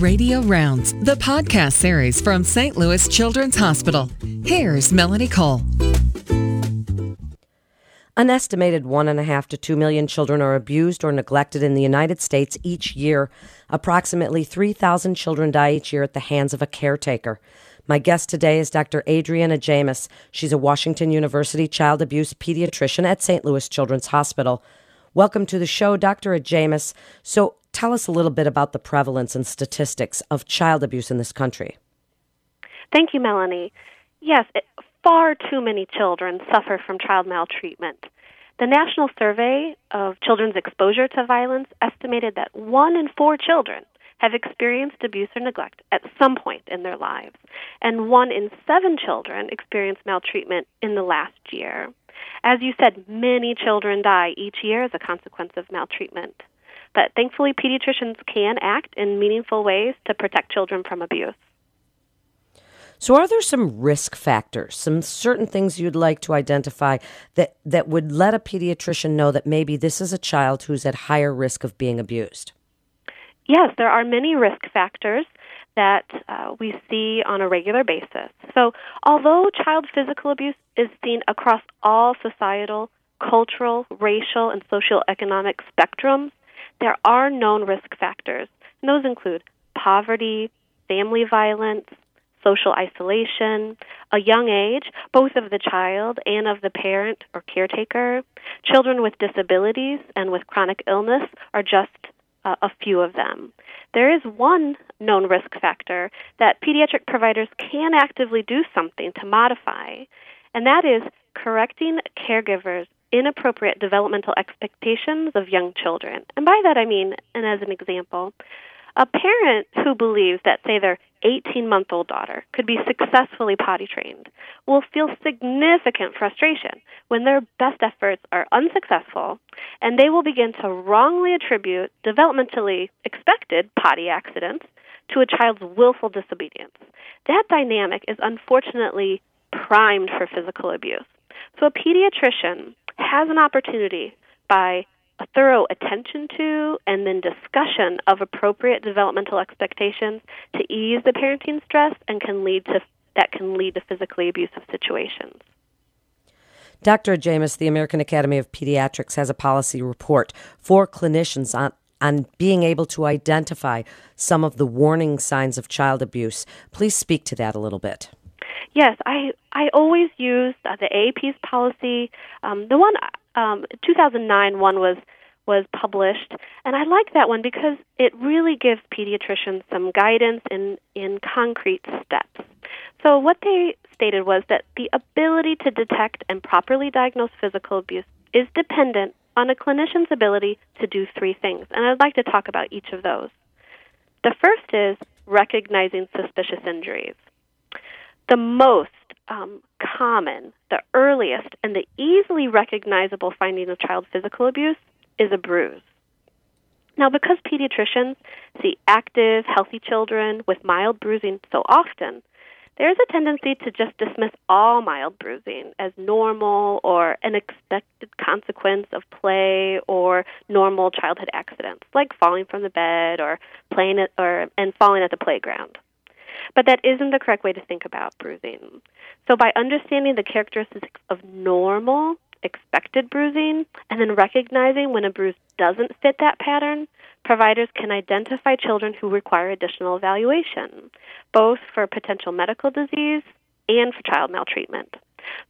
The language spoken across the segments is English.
Radio Rounds, the podcast series from St. Louis Children's Hospital. Here's Melanie Cole. An estimated one and a half to two million children are abused or neglected in the United States each year. Approximately 3,000 children die each year at the hands of a caretaker. My guest today is Dr. Adrienne Atzemis. She's a Washington University child abuse pediatrician at St. Louis Children's Hospital. Welcome to the show, Dr. Atzemis. So, tell us a little bit about the prevalence and statistics of child abuse in this country. Thank you, Melanie. Yes, it, far too many children suffer from child maltreatment. The National Survey of Children's Exposure to Violence estimated that one in four children have experienced abuse or neglect at some point in their lives, and one in seven children experienced maltreatment in the last year. As you said, many children die each year as a consequence of maltreatment. But thankfully, pediatricians can act in meaningful ways to protect children from abuse. So, are there some risk factors, some certain things you'd like to identify that, that would let a pediatrician know that maybe this is a child who's at higher risk of being abused? Yes, there are many risk factors that uh, we see on a regular basis. So, although child physical abuse is seen across all societal, cultural, racial, and socioeconomic spectrums, there are known risk factors. And those include poverty, family violence, social isolation, a young age, both of the child and of the parent or caretaker, children with disabilities and with chronic illness are just uh, a few of them. There is one known risk factor that pediatric providers can actively do something to modify, and that is correcting caregivers' inappropriate developmental expectations of young children. And by that I mean, and as an example, a parent who believes that, say, their 18 month old daughter could be successfully potty trained will feel significant frustration when their best efforts are unsuccessful and they will begin to wrongly attribute developmentally expected potty accidents to a child's willful disobedience. That dynamic is unfortunately primed for physical abuse. So a pediatrician has an opportunity by a thorough attention to and then discussion of appropriate developmental expectations to ease the parenting stress and can lead to that can lead to physically abusive situations. Dr. Atzemis, the American Academy of Pediatrics has a policy report for clinicians on on being able to identify some of the warning signs of child abuse. Please speak to that a little bit. Yes, I I always use uh, the AAP's policy. Um, the one um, 2009 one was was published, and I like that one because it really gives pediatricians some guidance in in concrete steps. So what they stated was that the ability to detect and properly diagnose physical abuse is dependent on a clinician's ability to do three things, and I'd like to talk about each of those. The first is recognizing suspicious injuries. The most um, common, the earliest, and the easily recognizable finding of child physical abuse is a bruise. Now, because pediatricians see active, healthy children with mild bruising so often, there's a tendency to just dismiss all mild bruising as normal or an expected consequence of play or normal childhood accidents, like falling from the bed or playing at, or and falling at the playground. But that isn't the correct way to think about bruising. So, by understanding the characteristics of normal, expected bruising, and then recognizing when a bruise doesn't fit that pattern, providers can identify children who require additional evaluation, both for potential medical disease and for child maltreatment.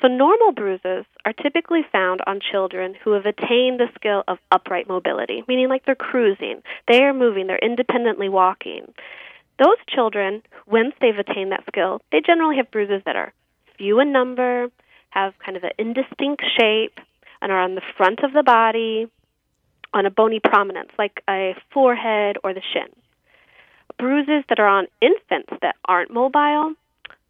So, normal bruises are typically found on children who have attained the skill of upright mobility, meaning like they're cruising, they are moving, they're independently walking. Those children, once they've attained that skill, they generally have bruises that are few in number, have kind of an indistinct shape, and are on the front of the body, on a bony prominence, like a forehead or the shin. Bruises that are on infants that aren't mobile,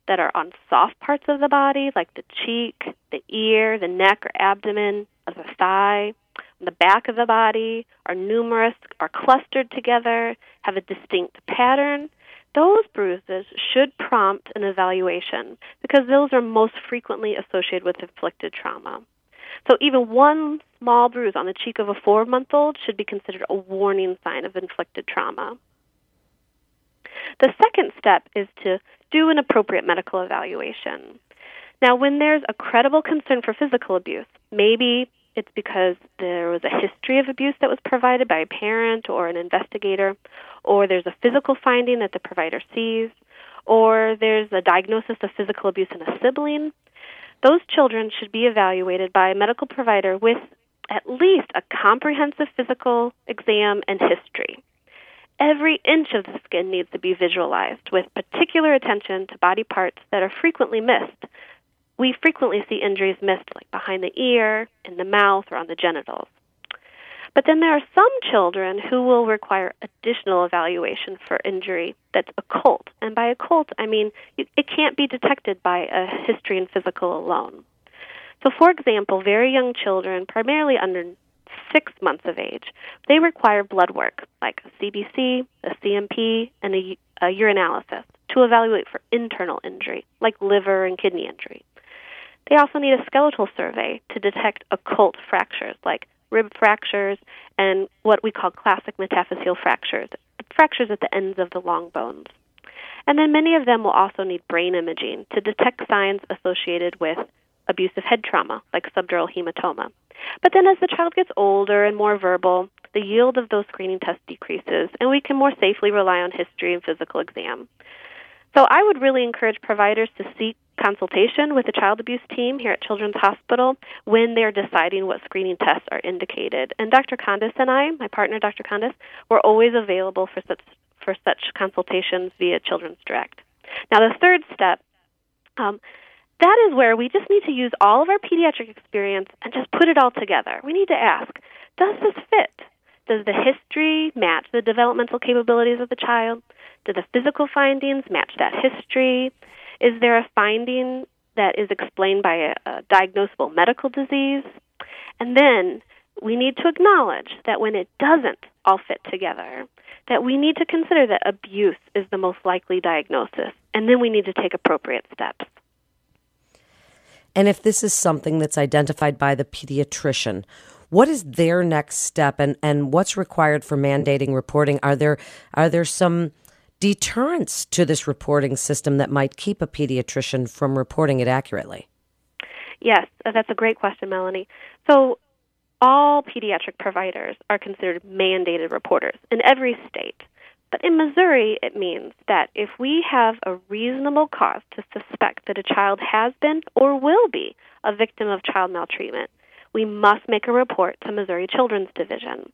that are on soft parts of the body, like the cheek, the ear, the neck or abdomen, of the thigh, the back of the body, are numerous, are clustered together, have a distinct pattern, those bruises should prompt an evaluation because those are most frequently associated with inflicted trauma. So even one small bruise on the cheek of a four month old should be considered a warning sign of inflicted trauma. The second step is to do an appropriate medical evaluation. Now, when there's a credible concern for physical abuse, maybe it's because there was a history of abuse that was provided by a parent or an investigator, or there's a physical finding that the provider sees, or there's a diagnosis of physical abuse in a sibling, those children should be evaluated by a medical provider with at least a comprehensive physical exam and history. Every inch of the skin needs to be visualized with particular attention to body parts that are frequently missed. We frequently see injuries missed like behind the ear, in the mouth, or on the genitals. But then there are some children who will require additional evaluation for injury that's occult. And by occult, I mean it can't be detected by a history and physical alone. So, for example, very young children, primarily under six months of age, they require blood work like a CBC, a CMP, and a, a urinalysis to evaluate for internal injury, like liver and kidney injury. They also need a skeletal survey to detect occult fractures like rib fractures, and what we call classic metaphyseal fractures, fractures at the ends of the long bones. And then many of them will also need brain imaging to detect signs associated with abusive head trauma, like subdural hematoma. But then as the child gets older and more verbal, the yield of those screening tests decreases, and we can more safely rely on history and physical exam. So I would really encourage providers to seek consultation with the child abuse team here at Children's Hospital when they're deciding what screening tests are indicated. And Dr. Kondis and I, my partner Dr. Kondis, we're always available for such for such consultations via Children's Direct. Now the third step, um, that is where we just need to use all of our pediatric experience and just put it all together. We need to ask, does this fit? Does the history match the developmental capabilities of the child? Do the physical findings match that history? Is there a finding that is explained by a, a diagnosable medical disease? And then we need to acknowledge that when it doesn't all fit together, that we need to consider that abuse is the most likely diagnosis, and then we need to take appropriate steps. And if this is something that's identified by the pediatrician, what is their next step and, and what's required for mandating reporting? Are there are there some deterrents to this reporting system that might keep a pediatrician from reporting it accurately? Yes, uh, that's a great question, Melanie. So, all pediatric providers are considered mandated reporters in every state. But in Missouri, it means that if we have a reasonable cause to suspect that a child has been or will be a victim of child maltreatment, we must make a report to Missouri Children's Division.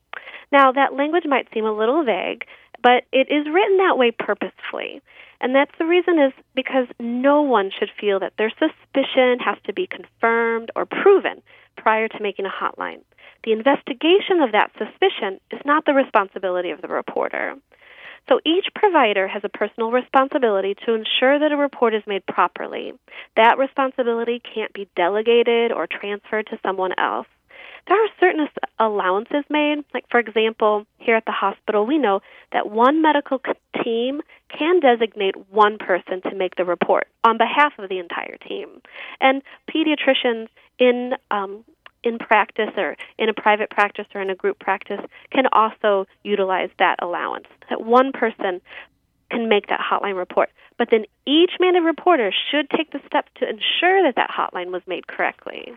Now, that language might seem a little vague, but it is written that way purposefully. And that's the reason is because no one should feel that their suspicion has to be confirmed or proven prior to making a hotline. The investigation of that suspicion is not the responsibility of the reporter. So each provider has a personal responsibility to ensure that a report is made properly. That responsibility can't be delegated or transferred to someone else there are certain allowances made. Like, for example, here at the hospital, we know that one medical team can designate one person to make the report on behalf of the entire team. And pediatricians in um, in practice or in a private practice or in a group practice can also utilize that allowance. That one person can make that hotline report. But then each mandated reporter should take the steps to ensure that that hotline was made correctly.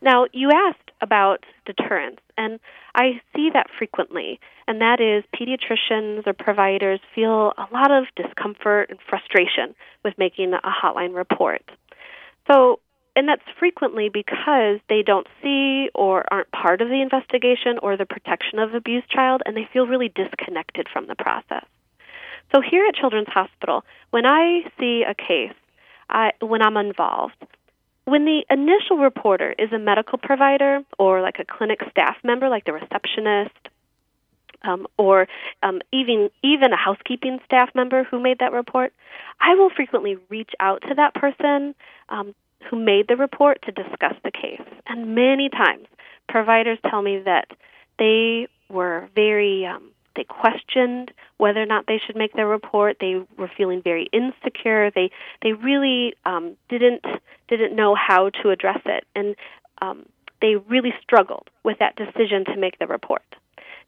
Now, you asked about deterrence, and I see that frequently, and that is pediatricians or providers feel a lot of discomfort and frustration with making a hotline report. So, and that's frequently because they don't see or aren't part of the investigation or the protection of abused child, and they feel really disconnected from the process. So, here at Children's Hospital, when I see a case, I, when I'm involved, when the initial reporter is a medical provider or like a clinic staff member, like the receptionist, um, or um, even even a housekeeping staff member who made that report, I will frequently reach out to that person um, who made the report to discuss the case. And many times, providers tell me that they were very um, they questioned whether or not they should make their report. They were feeling very insecure. They they really um, didn't didn't know how to address it, and um, they really struggled with that decision to make the report.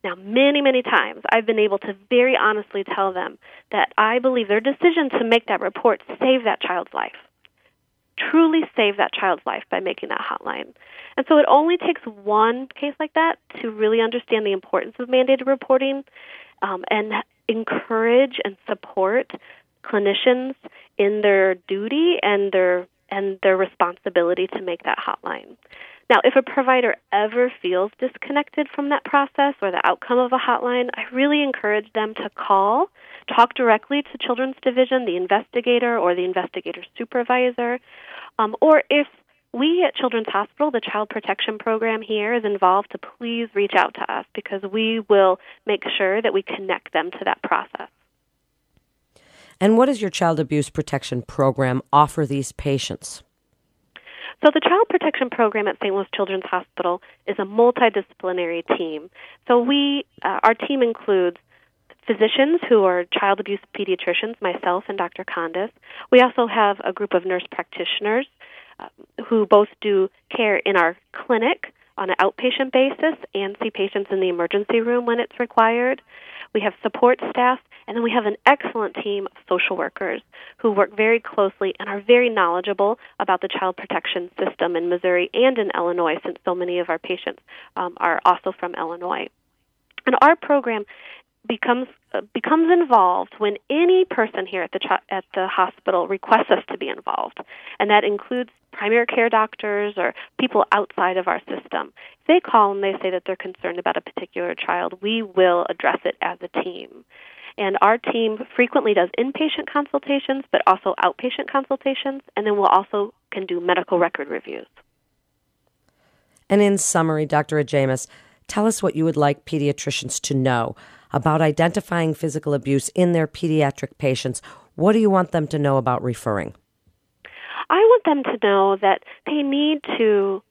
Now, many, many times I've been able to very honestly tell them that I believe their decision to make that report saved that child's life. Truly save that child's life by making that hotline. And so it only takes one case like that to really understand the importance of mandated reporting um, and encourage and support clinicians in their duty and their and their responsibility to make that hotline. Now, if a provider ever feels disconnected from that process or the outcome of a hotline, I really encourage them to call, talk directly to Children's Division, the investigator, or the investigator supervisor. Um, or if we at Children's Hospital, the Child Protection Program here, is involved, to please reach out to us because we will make sure that we connect them to that process. And what does your child abuse protection program offer these patients? So, the Child Protection Program at St. Louis Children's Hospital is a multidisciplinary team. So, we, uh, our team includes physicians who are child abuse pediatricians, myself and Dr. Kondis. We also have a group of nurse practitioners uh, who both do care in our clinic on an outpatient basis and see patients in the emergency room when it's required. We have support staff and then we have an excellent team of social workers who work very closely and are very knowledgeable about the child protection system in Missouri and in Illinois, since so many of our patients um, are also from Illinois. And our program becomes uh, becomes involved when any person here at the at the hospital requests us to be involved, and that includes primary care doctors or people outside of our system. If they call and they say that they're concerned about a particular child, we will address it as a team. And our team frequently does inpatient consultations, but also outpatient consultations, and then we'll also can do medical record reviews. And in summary, Dr. Atzemis, tell us what you would like pediatricians to know about identifying physical abuse in their pediatric patients. What do you want them to know about referring? I want them to know that they need to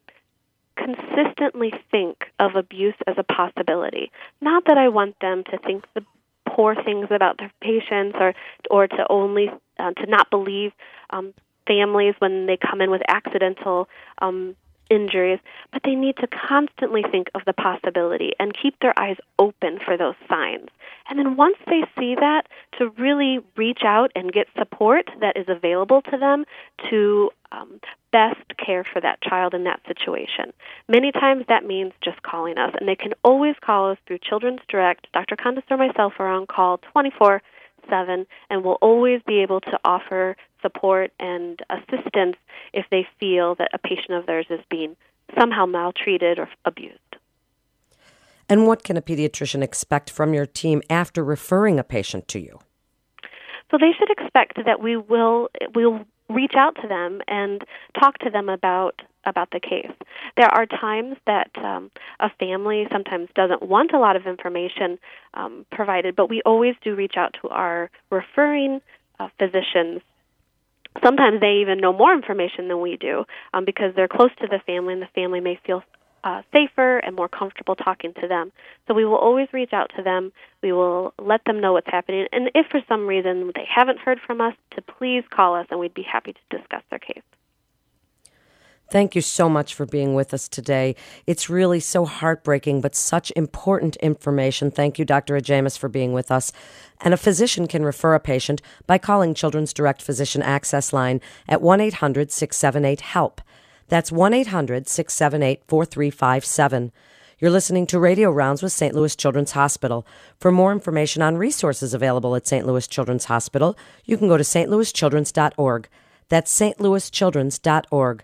consistently think of abuse as a possibility. Not that I want them to think the poor things about their patients or or to only uh, to not believe um, families when they come in with accidental um, injuries, but they need to constantly think of the possibility and keep their eyes open for those signs. And then once they see that, to really reach out and get support that is available to them to um, best care for that child in that situation. Many times that means just calling us, and they can always call us through Children's Direct. Dr. Kondis or myself are on call 24 7, and we'll always be able to offer support and assistance if they feel that a patient of theirs is being somehow maltreated or abused. And what can a pediatrician expect from your team after referring a patient to you? So they should expect that we will we'll reach out to them and talk to them about about the case. There are times that um, a family sometimes doesn't want a lot of information um, provided, but we always do reach out to our referring uh, physicians sometimes they even know more information than we do um, because they're close to the family and the family may feel uh, safer and more comfortable talking to them. So we will always reach out to them. We will let them know what's happening. And if for some reason they haven't heard from us, to please call us and we'd be happy to discuss their case. Thank you so much for being with us today. It's really so heartbreaking, but such important information. Thank you, Dr. Atzemis, for being with us. And a physician can refer a patient by calling Children's Direct Physician Access Line at 1 800 678 HELP. That's 1 800 678 4357. You're listening to Radio Rounds with St. Louis Children's Hospital. For more information on resources available at St. Louis Children's Hospital, you can go to stlouischildrens.org. That's stlouischildrens.org.